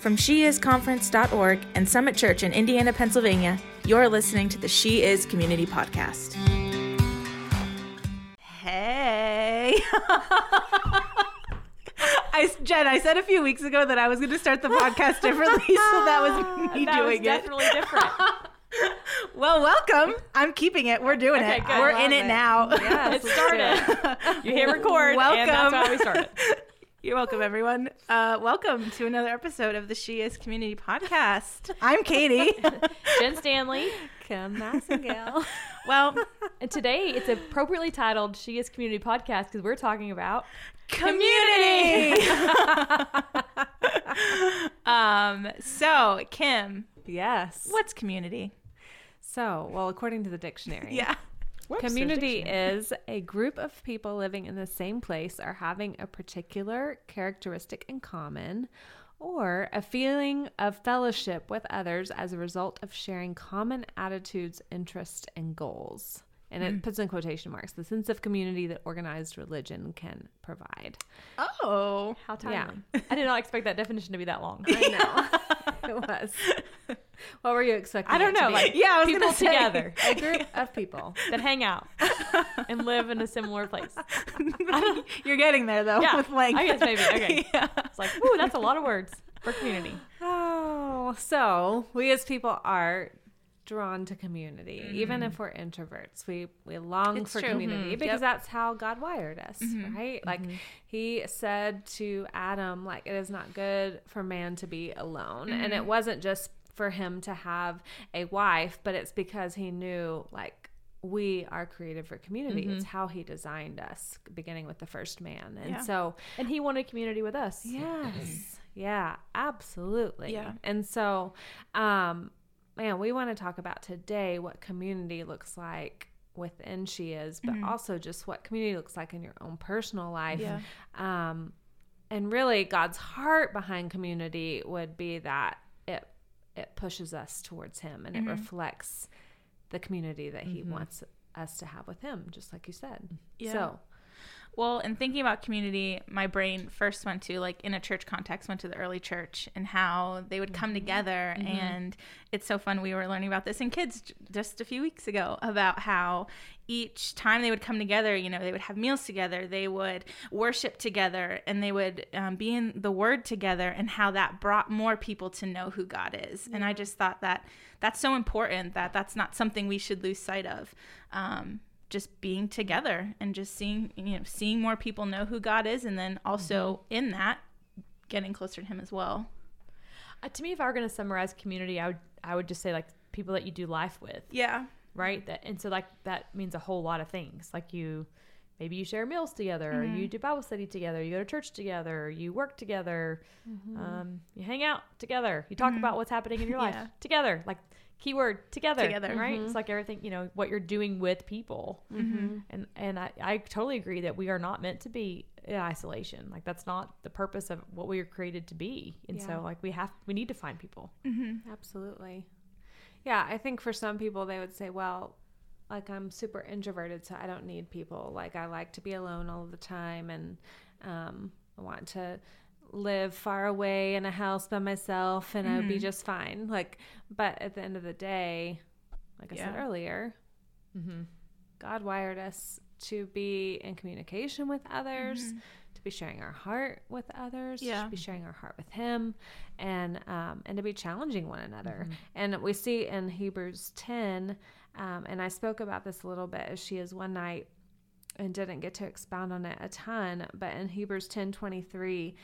From sheisconference.org and Summit Church in Indiana, Pennsylvania, you're listening to the She Is Community Podcast. Hey. I, Jen, I said a few weeks ago that I was going to start the podcast differently, so that was me that doing was it. definitely different. Well, welcome. I'm keeping it. We're doing Okay, it. good. We're in it, it. now. Yeah, it started. You hit record, Welcome. that's how we started. You're welcome, everyone. Uh, welcome to another episode of the She Is Community Podcast. I'm Katie. Jen Stanley. Kim Massengale. well, And today it's appropriately titled She is Community Podcast because we're talking about community. um. So, Kim, yes. what's community? So, well, according to the dictionary, Yeah. Community is a group of people living in the same place or having a particular characteristic in common or a feeling of fellowship with others as a result of sharing common attitudes, interests, and goals. And it hmm. puts in quotation marks the sense of community that organized religion can provide. Oh. how Yeah. timely. I did not expect that definition to be that long. I know. it was. What were you expecting? I don't know, like Yeah, I was people say. together a group of people. that hang out and live in a similar place. You're getting there though Yeah, with length. I guess maybe. Okay. yeah. It's like, ooh, that's a lot of words for community. Oh, so we as people are drawn to community, even mm-hmm. if we're introverts. We we long It's for true. community Mhm. because Yep. that's how God wired us, mm-hmm. right? Like mm-hmm. he said to Adam, like it is not good for man to be alone. And it wasn't just for him to have a wife, but it's because he knew like we are created for community. It's how he designed us, beginning with the first man. And Yeah. so And he wanted community with us. Yes. Yeah, absolutely. Yeah. And so, um, man, we want to talk about today what community looks like within She Is, but also just what community looks like in your own personal life. Yeah. Um, and really, God's heart behind community would be that it pushes us towards Him and it mm-hmm. reflects the community that He mm-hmm. wants us to have with Him, just like you said. Yeah. So, Well, in thinking about community, my brain first went to like in a church context, went to the early church and how they would come together. And it's so fun. We were learning about this in kids just a few weeks ago about how each time they would come together, you know, they would have meals together, they would worship together, and they would um, be in the Word together, and how that brought more people to know who God is. And I just thought that that's so important that that's not something we should lose sight of. Um, just being together and just seeing you know seeing more people know who God is and then also in that getting closer to him as well. Uh, to me, if I were going to summarize community, I would I would just say like people that you do life with, Yeah. right? That and so like that means a whole lot of things. Like you, maybe you share meals together, or you do Bible study together, you go to church together, you work together, um, you hang out together, you talk about what's happening in your life Yeah. together. Like keyword together, Together. right? Mm-hmm. It's like everything you know what you're doing with people, mm-hmm. and and I I totally agree that we are not meant to be in isolation. Like that's not the purpose of what we are created to be, and Yeah. so like we have we need to find people. Mm-hmm. Absolutely. Yeah, I think for some people they would say, well, like I'm super introverted, so I don't need people. Like I like to be alone all the time and um, I want to live far away in a house by myself and I would be just fine. Like, but at the end of the day, like I said Yeah. earlier, God wired us to be in communication with others, to be sharing our heart with others, Yeah. to be sharing our heart with Him, and um, and to be challenging one another. And we see in Hebrews ten, um, and I spoke about this a little bit as she is one night and didn't get to expound on it a ton, but in Hebrews ten twenty three.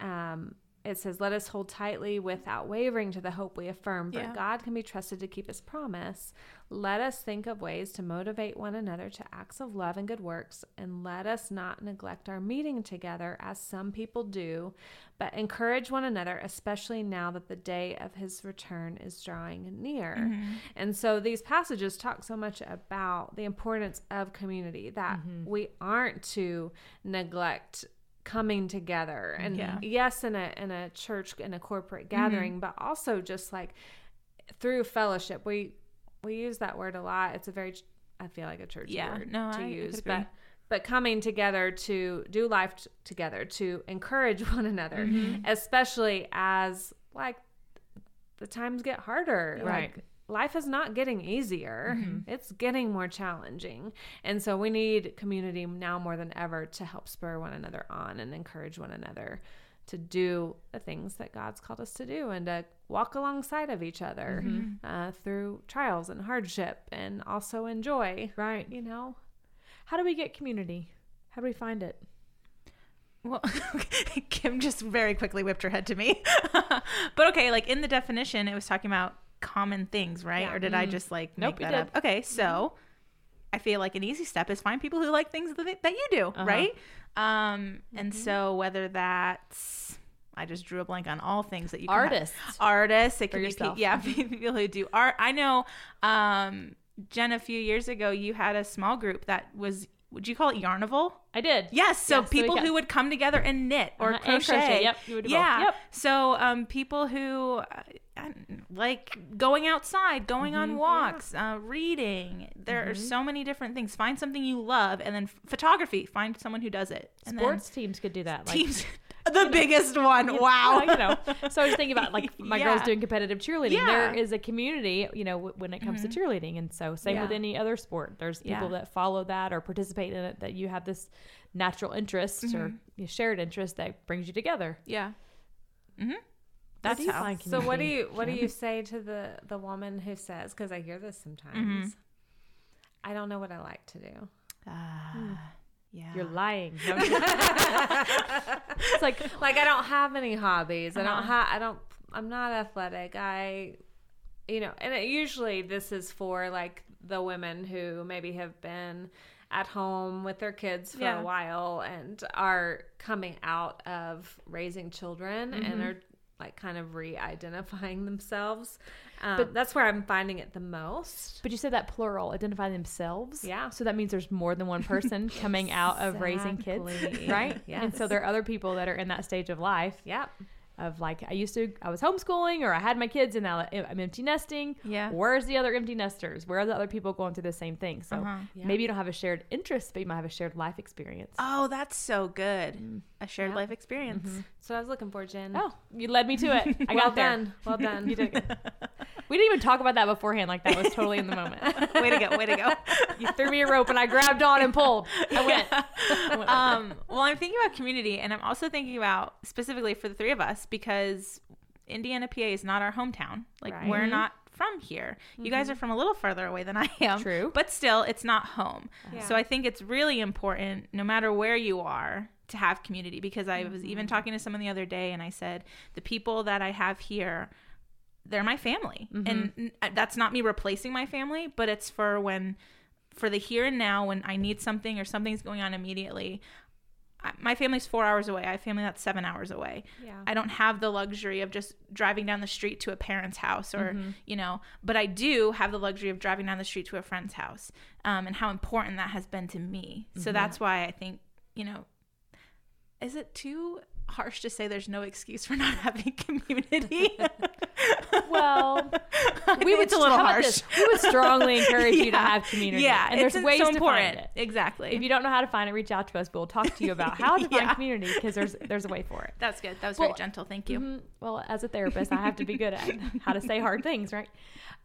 Um, it says, Let us hold tightly without wavering to the hope we affirm, for Yeah. God can be trusted to keep his promise. Let us think of ways to motivate one another to acts of love and good works, and let us not neglect our meeting together as some people do, but encourage one another, especially now that the day of his return is drawing near. Mm-hmm. And so these passages talk so much about the importance of community that mm-hmm. we aren't to neglect coming together and Yeah. yes in a in a church in a corporate mm-hmm. gathering but also just like through fellowship we we use that word a lot. It's a very i feel like a church Yeah, word no, to I- use but but coming together to do life t- together to encourage one another mm-hmm. especially as like the times get harder Right. like life is not getting easier it's getting more challenging and so we need community now more than ever to help spur one another on and encourage one another to do the things that god's called us to do and to walk alongside of each other uh, through trials and hardship and also enjoy Right. you know How do we get community? How do we find it? Well, Kim just very quickly whipped her head to me. but okay, like in the definition, it was talking about common things, right? Yeah. Or did I just like Nope, make that up? Okay, so I feel like an easy step is find people who like things that, that you do, Uh-huh. right? Um, and so whether that's I just drew a blank on all things that you can have. Artists. artists. It could be pe- yeah, people who do art. I know, um, Jen. A few years ago, you had a small group that was. Would you call it Yarnival? I did. Yes, so Yeah, so we people got- who would come together and knit or Uh-huh, crochet. crochet, yep, you would yeah. Yep. So um, people who uh, like going outside, going Mm-hmm. on walks, uh, reading. There are so many different things. Find something you love, and then photography. Find someone who does it. And then Sports teams could do that. Like, teams. The biggest one. wow. you know. So I was thinking about like my girls doing competitive cheerleading. Yeah. There is a community, you know, w- when it comes to cheerleading, and so same with any other sport. There's people Yeah. that follow that or participate in it that you have this natural interest or you know, shared interest that brings you together. Yeah. Mm-hmm. That's how. So what do you what do you say to the the woman who says because I hear this sometimes I don't know what I like to do. Ah, yeah. You're lying. No, it's like Like I don't have any hobbies. I don't Uh-huh. have I don't I'm not athletic. I you know, and it, usually this is for like the women who maybe have been at home with their kids for Yeah. a while and are coming out of raising children Mm-hmm. and are like kind of re-identifying themselves. Um, but that's where I'm finding it the most. But you said that plural, identify themselves. Yeah. So that means there's more than one person coming out of raising kids, right? Yeah. And so there are other people that are in that stage of life Yep. Of like I used to I was homeschooling or I had my kids and now I'm empty nesting. Yeah. Where's the other empty nesters? Where are the other people going through the same thing? So Uh-huh. Yeah. maybe you don't have a shared interest, but you might have a shared life experience. Oh, that's so good. A shared Yep. life experience. So I was looking for Jen. Oh, you led me to it. I well got there. done. Well done. You did good. We didn't even talk about that beforehand. Like that was totally in the moment. way to go. Way to go. You threw me a rope and I grabbed on and pulled. I went. I went. um, well, I'm thinking about community, and I'm also thinking about specifically for the three of us because Indiana, PA is not our hometown. Like Right. we're not from here. You guys are from a little further away than I am. True. but still, it's not home. Yeah. So I think it's really important, no matter where you are, to have community. Because I was even talking to someone the other day, and I said the people that I have here. They're my family, mm-hmm. and uh, that's not me replacing my family, but it's for when for the here and now when I need something or something's going on immediately. I- My family's four hours away. I have family that's seven hours away. Yeah. I don't have the luxury of just driving down the street to a parent's house or, mm-hmm. you know, but I do have the luxury of driving down the street to a friend's house um, and how important that has been to me. So mm-hmm. that's why I think, you know, is it too harsh to say there's no excuse for not having community? well, think it's a little harsh. We would strongly encourage you to have community. Yeah, and there's it's ways so to important. find it. Exactly. If you don't know how to find it, reach out to us. We'll talk to you about how to find Yeah. community because there's there's a way for it. That's good. That was Well, very gentle. Thank you. Mhm. Well, as a therapist, I have to be good at how to say hard things, right?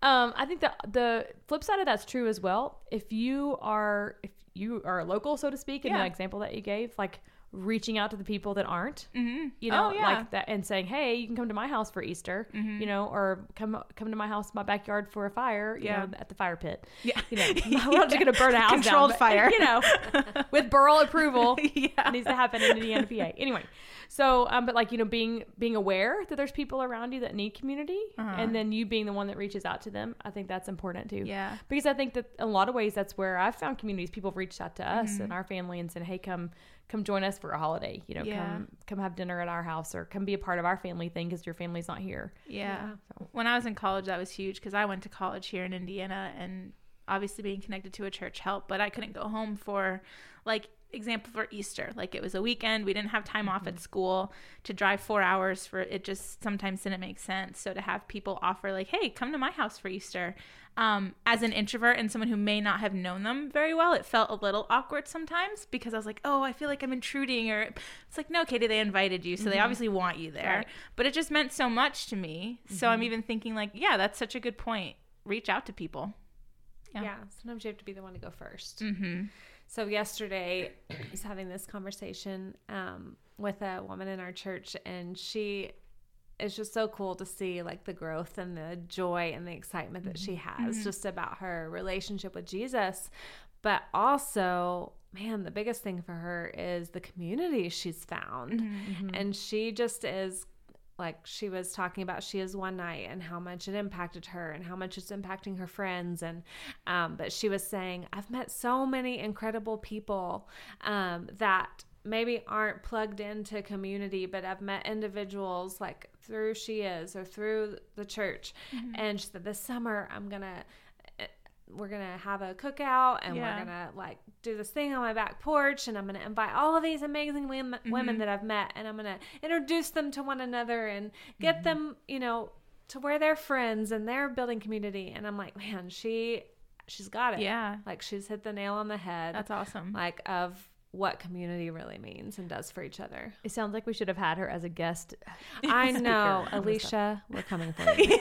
Um, I think the the flip side of that's true as well. If you are if you are local, so to speak, in Yeah. the example that you gave, like reaching out to the people that aren't, Mm-hmm. you know, oh, yeah. like that, and saying, "Hey, you can come to my house for Easter," you know, or come come to my house, my backyard for a fire, you Yeah. know, at the fire pit. Yeah. You know, we're not just gonna burn a house down, Controlled but, fire. you know, with borough approval yeah. needs to happen in the npa Anyway, so um, but like you know, being being aware that there's people around you that need community, and then you being the one that reaches out to them, I think that's important too. Uh-huh. Yeah. because I think that in a lot of ways that's where I've found communities. People have reached out to us Mm-hmm. and our family and said, "Hey, come." Come join us for a holiday. You know, Yeah. come come have dinner at our house, or come be a part of our family thing because your family's not here. Yeah. When I was in college, that was huge because I went to college here in Indiana, and obviously being connected to a church helped. But I couldn't go home for like example for Easter. Like it was a weekend, we didn't have time off at mm-hmm. school to drive four hours for it. Just sometimes didn't make sense. So to have people offer like, "Hey, come to my house for Easter," um, as an introvert and someone who may not have known them very well, it felt a little awkward sometimes because I was like, "Oh, I feel like I'm intruding," or it's like, "No, Katie, they invited you, so they obviously want you there." Right. But it just meant so much to me. So I'm even thinking like, "Yeah, that's such a good point. Reach out to people." Yeah. Yeah. sometimes you have to be the one to go 1st Mm-hmm. So yesterday, I was having this conversation um, with a woman in our church, and she is just so cool to see like the growth and the joy and the excitement that she has just about her relationship with Jesus. But also, man, the biggest thing for her is the community she's found. And she just is like she was talking about she is one night and how much it impacted her and how much it's impacting her friends. And um, but she was saying i've met so many incredible people um, that maybe aren't plugged into community but i've met individuals like through she is or through the church mm-hmm. and she said this summer i'm gonna eh, we're gonna have a cookout and Yeah. we're gonna like do this thing on my back porch and i'm gonna invite all of these amazing women, women that i've met and i'm gonna introduce them to one another and get mm-hmm. them you know to where they're friends and they're building community and i'm like man she she's got it Yeah. like she's hit the nail on the head That's awesome. like of what community really means and does for each other It sounds like we should have had her as a guest. i know alicia we're coming for you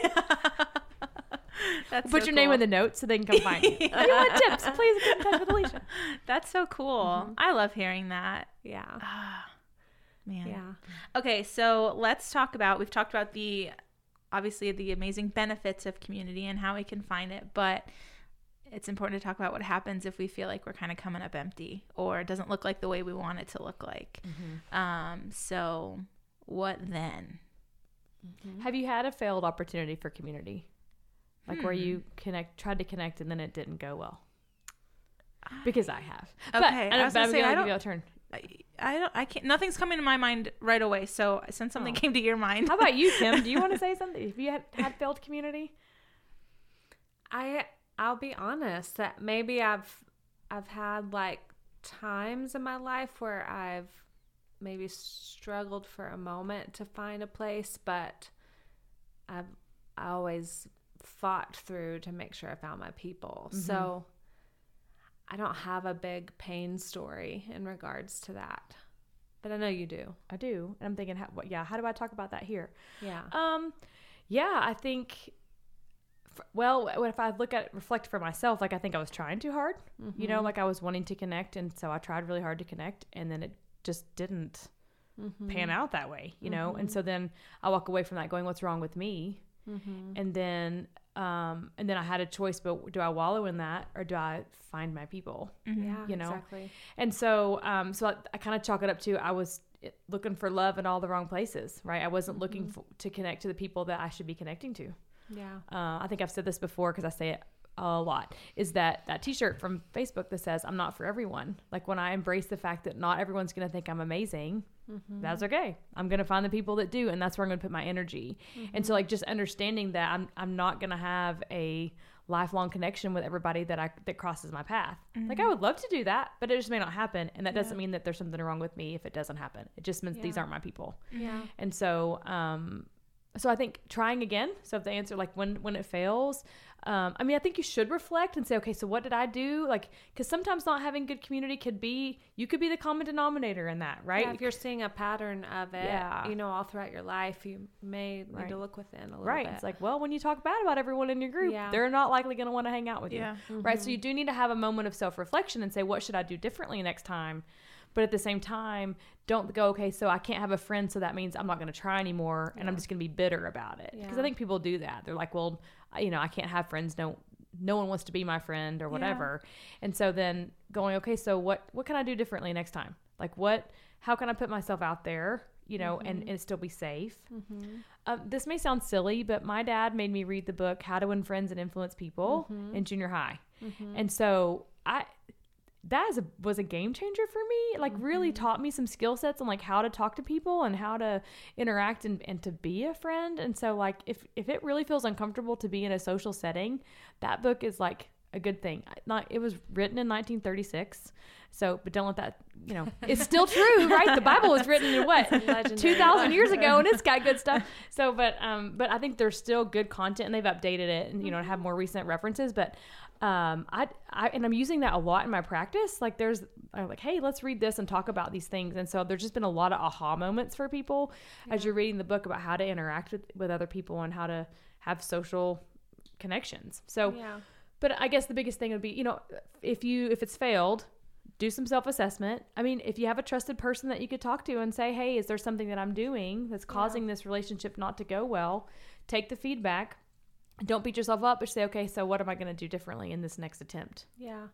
That's Put so your name in the notes so they can come find you. If you want tips, please get in touch with Alicia. That's so cool. I love hearing that. yeah Ah, man. yeah Okay, so let's talk about we've talked about the obviously the amazing benefits of community and how we can find it, but it's important to talk about what happens if we feel like we're kind of coming up empty or it doesn't look like the way we want it to look like. Um, so what then? Have you had a failed opportunity for community? Like where Hmm. you connect, tried to connect, and then it didn't go well? Because I have. Okay, I was but gonna I'm say, I gonna don't- give you a turn. I, I don't I can't nothing's coming to my mind right away. So since something Oh. came to your mind. How about you, Kim? Do you want to say something? Have you had, had failed community? I I'll be honest that maybe I've I've had like times in my life where I've maybe struggled for a moment to find a place, but I've I always fought through to make sure I found my people. So I don't have a big pain story in regards to that. But I know you do. I do, and I'm thinking, how, what, yeah, how do I talk about that here? Yeah. Um, yeah, I think. F- Well, if I look at reflect for myself, like I think I was trying too hard. You know, mm-hmm. like I was wanting to connect, and so I tried really hard to connect, and then it just didn't pan mm-hmm. out that way. You know, and so mm-hmm. then I walk away from that going, "What's wrong with me?" And then, um, and then I had a choice, but do I wallow in that or do I find my people? Yeah, you know? exactly. And so, um, so I, I kind of chalk it up to I was eh, looking for love in all the wrong places, right? I wasn't looking for, to connect to the people that I should be connecting to. Yeah. Uh, I think I've said this before because I say it a lot. Is that that T-shirt from Facebook that says "I'm not for everyone"? Like when I embrace the fact that not everyone's going to think I'm amazing, that's okay. I'm going to find the people that do, and that's where I'm going to put my energy. And so, like, just understanding that I'm I'm not going to have a lifelong connection with everybody that I that crosses my path. Like I would love to do that, but it just may not happen, and that doesn't mean that there's something wrong with me if it doesn't happen. It just means these aren't my people. Yeah. And so, um, so I think trying again. So if the answer, like when when it fails, um, I mean, I think you should reflect and say, okay, so what did I do? Like, because sometimes not having good community could be you could be the common denominator in that, right? Yeah, if you're seeing a pattern of it, Yeah. you know, all throughout your life, you may need Right. to look within a little Right. bit. It's like, well, when you talk bad about everyone in your group, Yeah. they're not likely going to want to hang out with Yeah. you. Right. So you do need to have a moment of self reflection and say, what should I do differently next time? But at the same time, don't go, okay, so I can't have a friend, so that means I'm not going to try anymore and I'm just going to be bitter about it. Because I think people do that. They're like, well, you know, I can't have friends. No, no one wants to be my friend or whatever. And so then going, okay, so what, what can I do differently next time? Like what, how can I put myself out there, you know, and, mm-hmm. and still be safe? Mm-hmm. Um, this may sound silly, but my dad made me read the book How to Win Friends and Influence People mm-hmm. in junior high. And so I that is a, was a game changer for me. Like really mm-hmm. taught me some skill sets on like how to talk to people and how to interact and, and to be a friend. And so like if if it really feels uncomfortable to be in a social setting, that book is like a good thing. Not it was written in 1936, so but don't let that you know it's still true, right? The Bible was written in what 2,000 years ago, and it's got good stuff. So, but um, but I think there's still good content, and they've updated it, and you know have more recent references. But um, I I and I'm using that a lot in my practice. Like there's I'm like, hey, let's read this and talk about these things. And so there's just been a lot of aha moments for people as you're reading the book about how to interact with with other people and how to have social connections. So Yeah. But I guess the biggest thing would be, you know, if you if it's failed, do some self-assessment. I mean, if you have a trusted person that you could talk to and say, "Hey, is there something that I'm doing that's causing this relationship not to go well?" Take the feedback. Don't beat yourself up, but say, "Okay, so what am I going to do differently in this next attempt?" Yeah.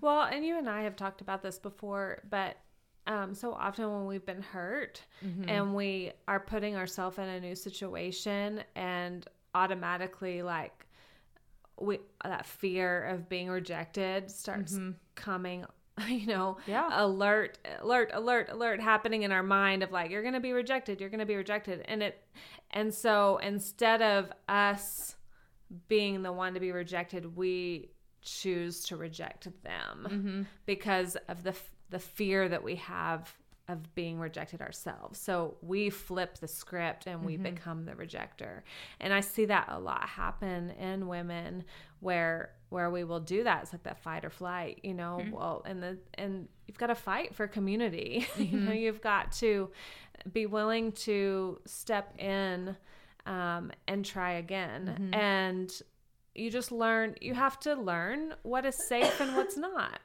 Well, and you and I have talked about this before, but um, so often when we've been hurt and we are putting ourselves in a new situation and automatically like we that fear of being rejected starts mm-hmm. coming you know Yeah. alert alert alert alert happening in our mind of like you're going to be rejected you're going to be rejected. And it and so instead of us being the one to be rejected we choose to reject them mm-hmm. because of the the fear that we have of being rejected ourselves. So we flip the script and we mm-hmm. become the rejector. And I see that a lot happen in women where where we will do that. It's like that fight or flight, you know. Mm-hmm. Well, and the and you've got to fight for community. you mm-hmm. know, you've got to be willing to step in um, and try again. And you just learn. You have to learn what is safe and what's not.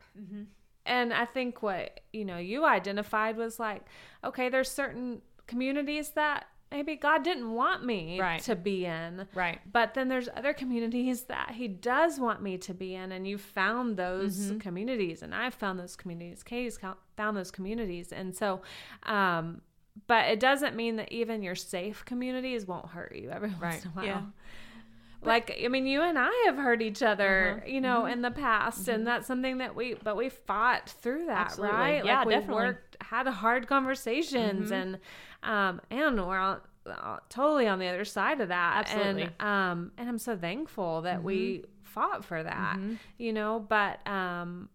And I think what you know you identified was like, okay, there's certain communities that maybe God didn't want me Right. to be in. Right. But then there's other communities that he does want me to be in, and you found those Mm-hmm. communities, and I've found those communities. Katie's found those communities, and so, um, but it doesn't mean that even your safe communities won't hurt you every once Right. in a while. Yeah. Like I mean, you and I have hurt each other, Uh-huh. you know, Mm-hmm. in the past, and that's something that we, but we fought through that, Absolutely. right? Yeah, like we definitely. Mm-hmm. worked, had hard conversations, and um, and we're uh, totally on the other side of that, Absolutely. and um, and I'm so thankful that we Mm-hmm. fought for that, you know, but um,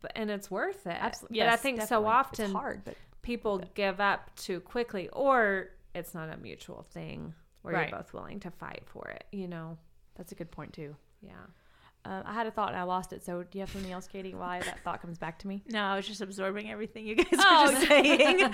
but and it's worth it. Absolutely. But I Yes, think so often it's hard, but people give up too quickly, or it's not a mutual thing where Right. you're both willing to fight for it, you know. that's a good point too. Yeah. Uh, I had a thought and I lost it. So, do you have something else, Katie? Why that thought comes back to me? No, I was just absorbing everything you guys Oh, were just saying.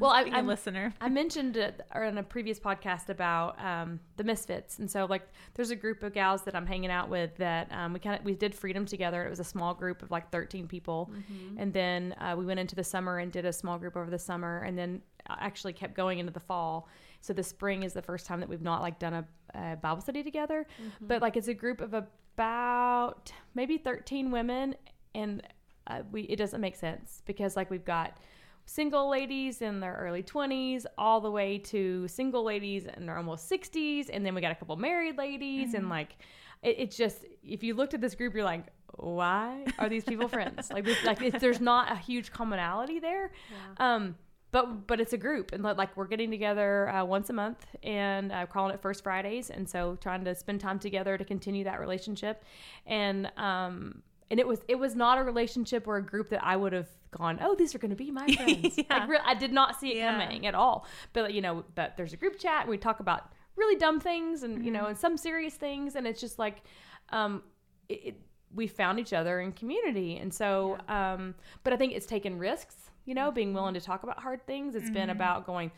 Well, I, am I a listener. I mentioned it or in a previous podcast about um, the Misfits, and so like there's a group of gals that I'm hanging out with that um, we kind of we did Freedom together. It was a small group of like 13 people, and then uh, we went into the summer and did a small group over the summer, and then uh, actually kept going into the fall. So the spring is the first time that we've not like done a, a Bible study together, but like it's a group of about maybe 13 women, and uh, we it doesn't make sense because like we've got single ladies in their early 20s all the way to single ladies in their almost 60s and then we got a couple married ladies and like it, it's just if you looked at this group you're like why are these people friends? Like like there's not a huge commonality there. Um but but it's a group and like- we're getting together uh, once a month and uh, calling it first fridays and so trying to spend time together to continue that relationship and um and it was it was not a relationship or a group that I would have gone, oh, these are going to be my friends. Yeah. Like, I did not see it Yeah. coming at all. But you know, but there's a group chat and we talk about really dumb things and you know, and some serious things, and it's just like, um, it, it, we found each other in community, and so, um, but I think it's taken risks. You know, being willing to talk about hard things. It's been about going,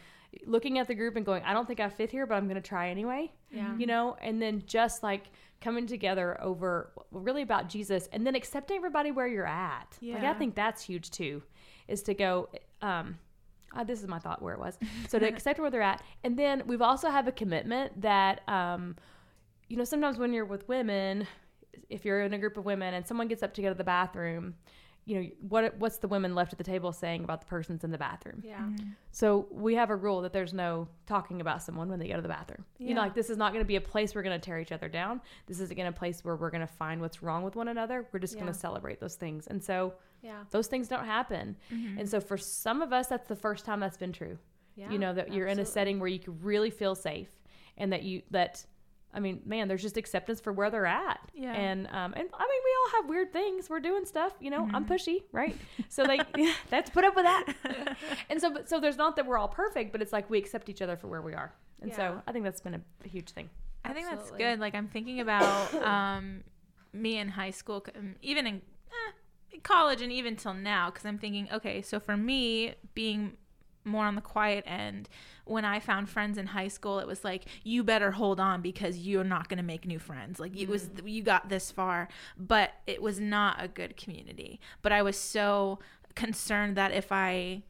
looking at the group and going, I don't think I fit here, but I'm going to try anyway Yeah. you know? And then just like coming together over really about jesus and then accepting everybody where you're at. Like i think that's huge too is to go um uh, this is my thought where it was. So to accept where they're at. And then we've also have a commitment that um you know sometimes when you're with women if you're in a group of women and someone gets up to go to the bathroom you know what what's the women left at the table saying about the persons in the bathroom Yeah. Mm-hmm. so we have a rule that there's no talking about someone when they go to the bathroom. yeah. You know, like this is not going to be a place we're going to tear each other down. This isn't going to a place where we're going to find what's wrong with one another. We're just going to celebrate those things. And so Yeah. those things don't happen. Mm-hmm. And so for some of us, that's the first time that's been true. Yeah. you know that you're in a setting where you can really feel safe and that you that I mean, man, there's just acceptance for where they're at. Yeah. And um, and I mean, we all have weird things. We're doing stuff, you know. I'm pushy, right? So like, that's put up with that. and so, so there's not that we're all perfect, but it's like we accept each other for where we are. And Yeah. so I think that's been a, a huge thing. I think that's good. Like I'm thinking about um, me in high school, um, even in, eh, in college, and even till now. Because I'm thinking, okay, so for me, being more on the quiet end, when I found friends in high school, it was like you better hold on because you're not going to make new friends. Like it was, mm. you got this far, but it was not a good community. But I was so concerned that if I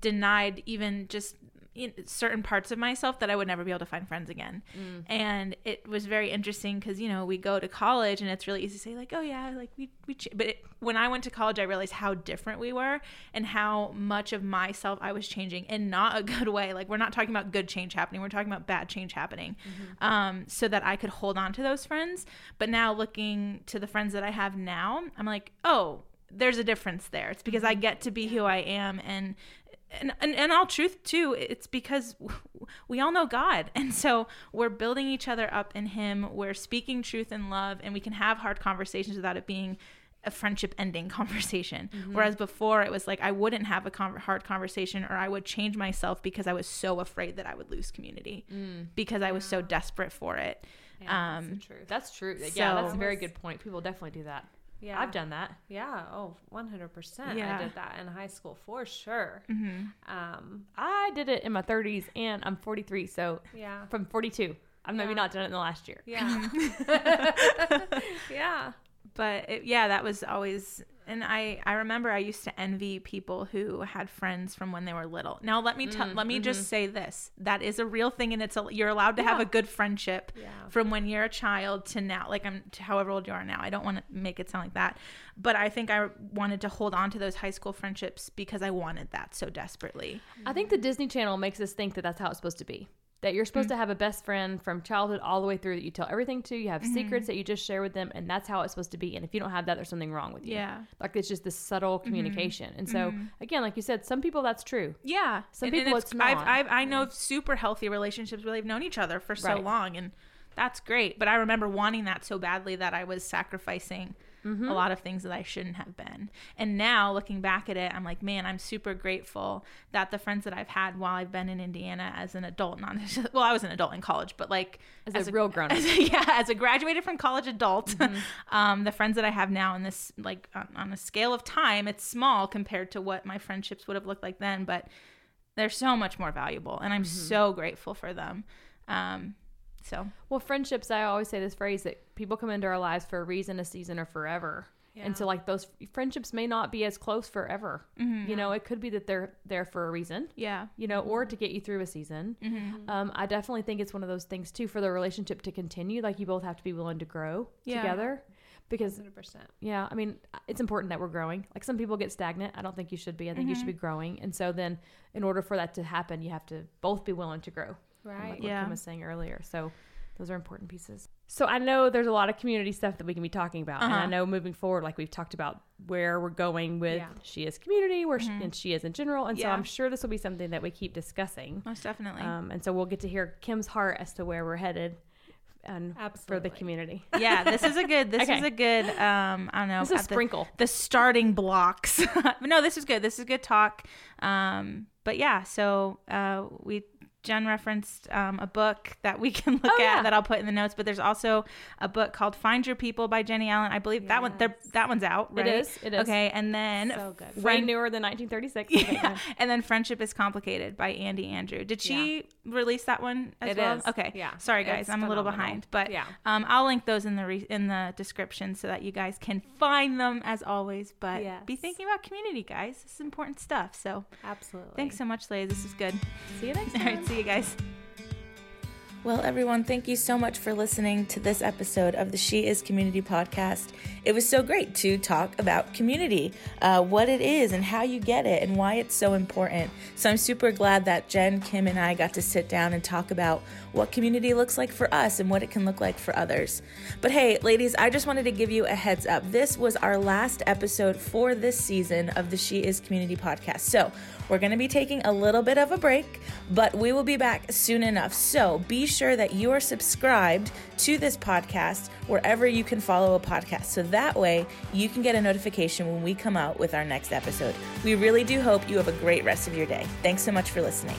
denied even just in certain parts of myself that I would never be able to find friends again. Mm. And it was very interesting because you know we go to college and it's really easy to say like, oh yeah, like we we. Ch-. But it, when I went to college, I realized how different we were and how much of myself I was changing in not a good way. Like we're not talking about good change happening; we're talking about bad change happening. Mm-hmm. Um, so that I could hold on to those friends. But now looking to the friends that I have now, I'm like, oh, there's a difference there. It's because I mm-hmm. get to be who I am and and, and and all truth too it's because we all know god and so we're building each other up in him we're speaking truth and love and we can have hard conversations without it being a friendship ending conversation whereas before it was like i wouldn't have a con- hard conversation or i would change myself because i was so afraid that i would lose community because i was so desperate for it Yeah, um that's truth. That's true. yeah, that's a very good point. People definitely do that. Yeah, I've done that. Yeah. Oh, 100%. Yeah. I did that in high school for sure. Mm-hmm. Um, I did it in my 30s, and I'm 43, so yeah. from 42. I've maybe not done it in the last year. Yeah. yeah. but it, yeah that was always and i i remember i used to envy people who had friends from when they were little. Now let me tell mm, let me just mm-hmm. say this. That is a real thing and it's a, you're allowed to have a good friendship Yeah. from when you're a child to now. Like i'm to however old you are now. I don't want to make it sound like that. But i think i wanted to hold on to those high school friendships because i wanted that so desperately. I think the Disney Channel makes us think that that's how it's supposed to be. That you're supposed mm-hmm. to have a best friend from childhood all the way through that you tell everything to. You have mm-hmm. secrets that you just share with them, and that's how it's supposed to be. And if you don't have that, there's something wrong with you. yeah Like it's just this subtle mm-hmm. communication. And so, again, like you said, some people that's true. Yeah, Some And- and people it's I've. I've, I know of super healthy relationships where they've known each other for so Right. long, and that's great. But I remember wanting that so badly that I was sacrificing Mm-hmm. a lot of things that I shouldn't have been. And now looking back at it, I'm like, man, I'm super grateful that the friends that I've had while I've been in Indiana as an adult, not well, I was an adult in college, but like As a real grown-up. as a- yeah, as a graduated from college adult, Mm-hmm. um, the friends that I have now in this like on, on a scale of time, it's small compared to what my friendships would have looked like then, but they're so much more valuable, and I'm Mm-hmm. so grateful for them. Um, so Well, friendships, I always say this phrase that people come into our lives for a reason, a season, or forever. And so, like, those friendships may not be as close forever. You know, it could be that they're there for a reason, yeah, you know, or to get you through a season. Um, I definitely think it's one of those things, too, for the relationship to continue. Like, you both have to be willing to grow Yeah. together. Because, 100%. yeah, I mean, it's important that we're growing. Like, some people get stagnant. I don't think you should be. I think you should be growing. And so, then in order for that to happen, you have to both be willing to grow. Right. like Yeah. what Kim was saying earlier. So those are important pieces. So I know there's a lot of community stuff that we can be talking about, and I Uh-huh. know moving forward, like we've talked about where we're going with Yeah. she is community, where she, and she is in general, and so I'm sure this will be something that we keep discussing. most definitely. Um, and so we'll get to hear Kim's heart as to where we're headed, and for the community. yeah, this is a good. This Okay. is a good. Um, I don't know. This is a at the- sprinkle. the starting blocks. no, this is good. This is good talk. Um, but yeah, so uh, we Jen referenced um, a book that we can look Oh, at yeah. that I'll put in the notes. But there's also a book called Find Your People by Jennie Allen. I believe that one that one's out. It Right? is, it is. Okay, and then So good. Way Friend- newer than 1936. Yeah, and then Friendship is Complicated by Andy Andrew. Did she release that one as It well? is. Okay. Yeah. Sorry guys, It's I'm a little behind, but Yeah. um, I'll link those in the re- in the description so that you guys can find them as always. But be thinking about community, guys. This is important stuff. So Absolutely. thanks so much, Lays. This is good. See you next All time. See you guys. Well, everyone, thank you so much for listening to this episode of the She Is Community podcast. It was so great to talk about community, uh, what it is, and how you get it, and why it's so important. So I'm super glad that Jen, Kim, and I got to sit down and talk about what community looks like for us and what it can look like for others. But hey, ladies, I just wanted to give you a heads up. This was our last episode for this season of the She Is Community podcast. So we're going to be taking a little bit of a break, but we will be back soon enough. So be sure that you are subscribed to this podcast wherever you can follow a podcast. So that way you can get a notification when we come out with our next episode. We really do hope you have a great rest of your day. Thanks so much for listening.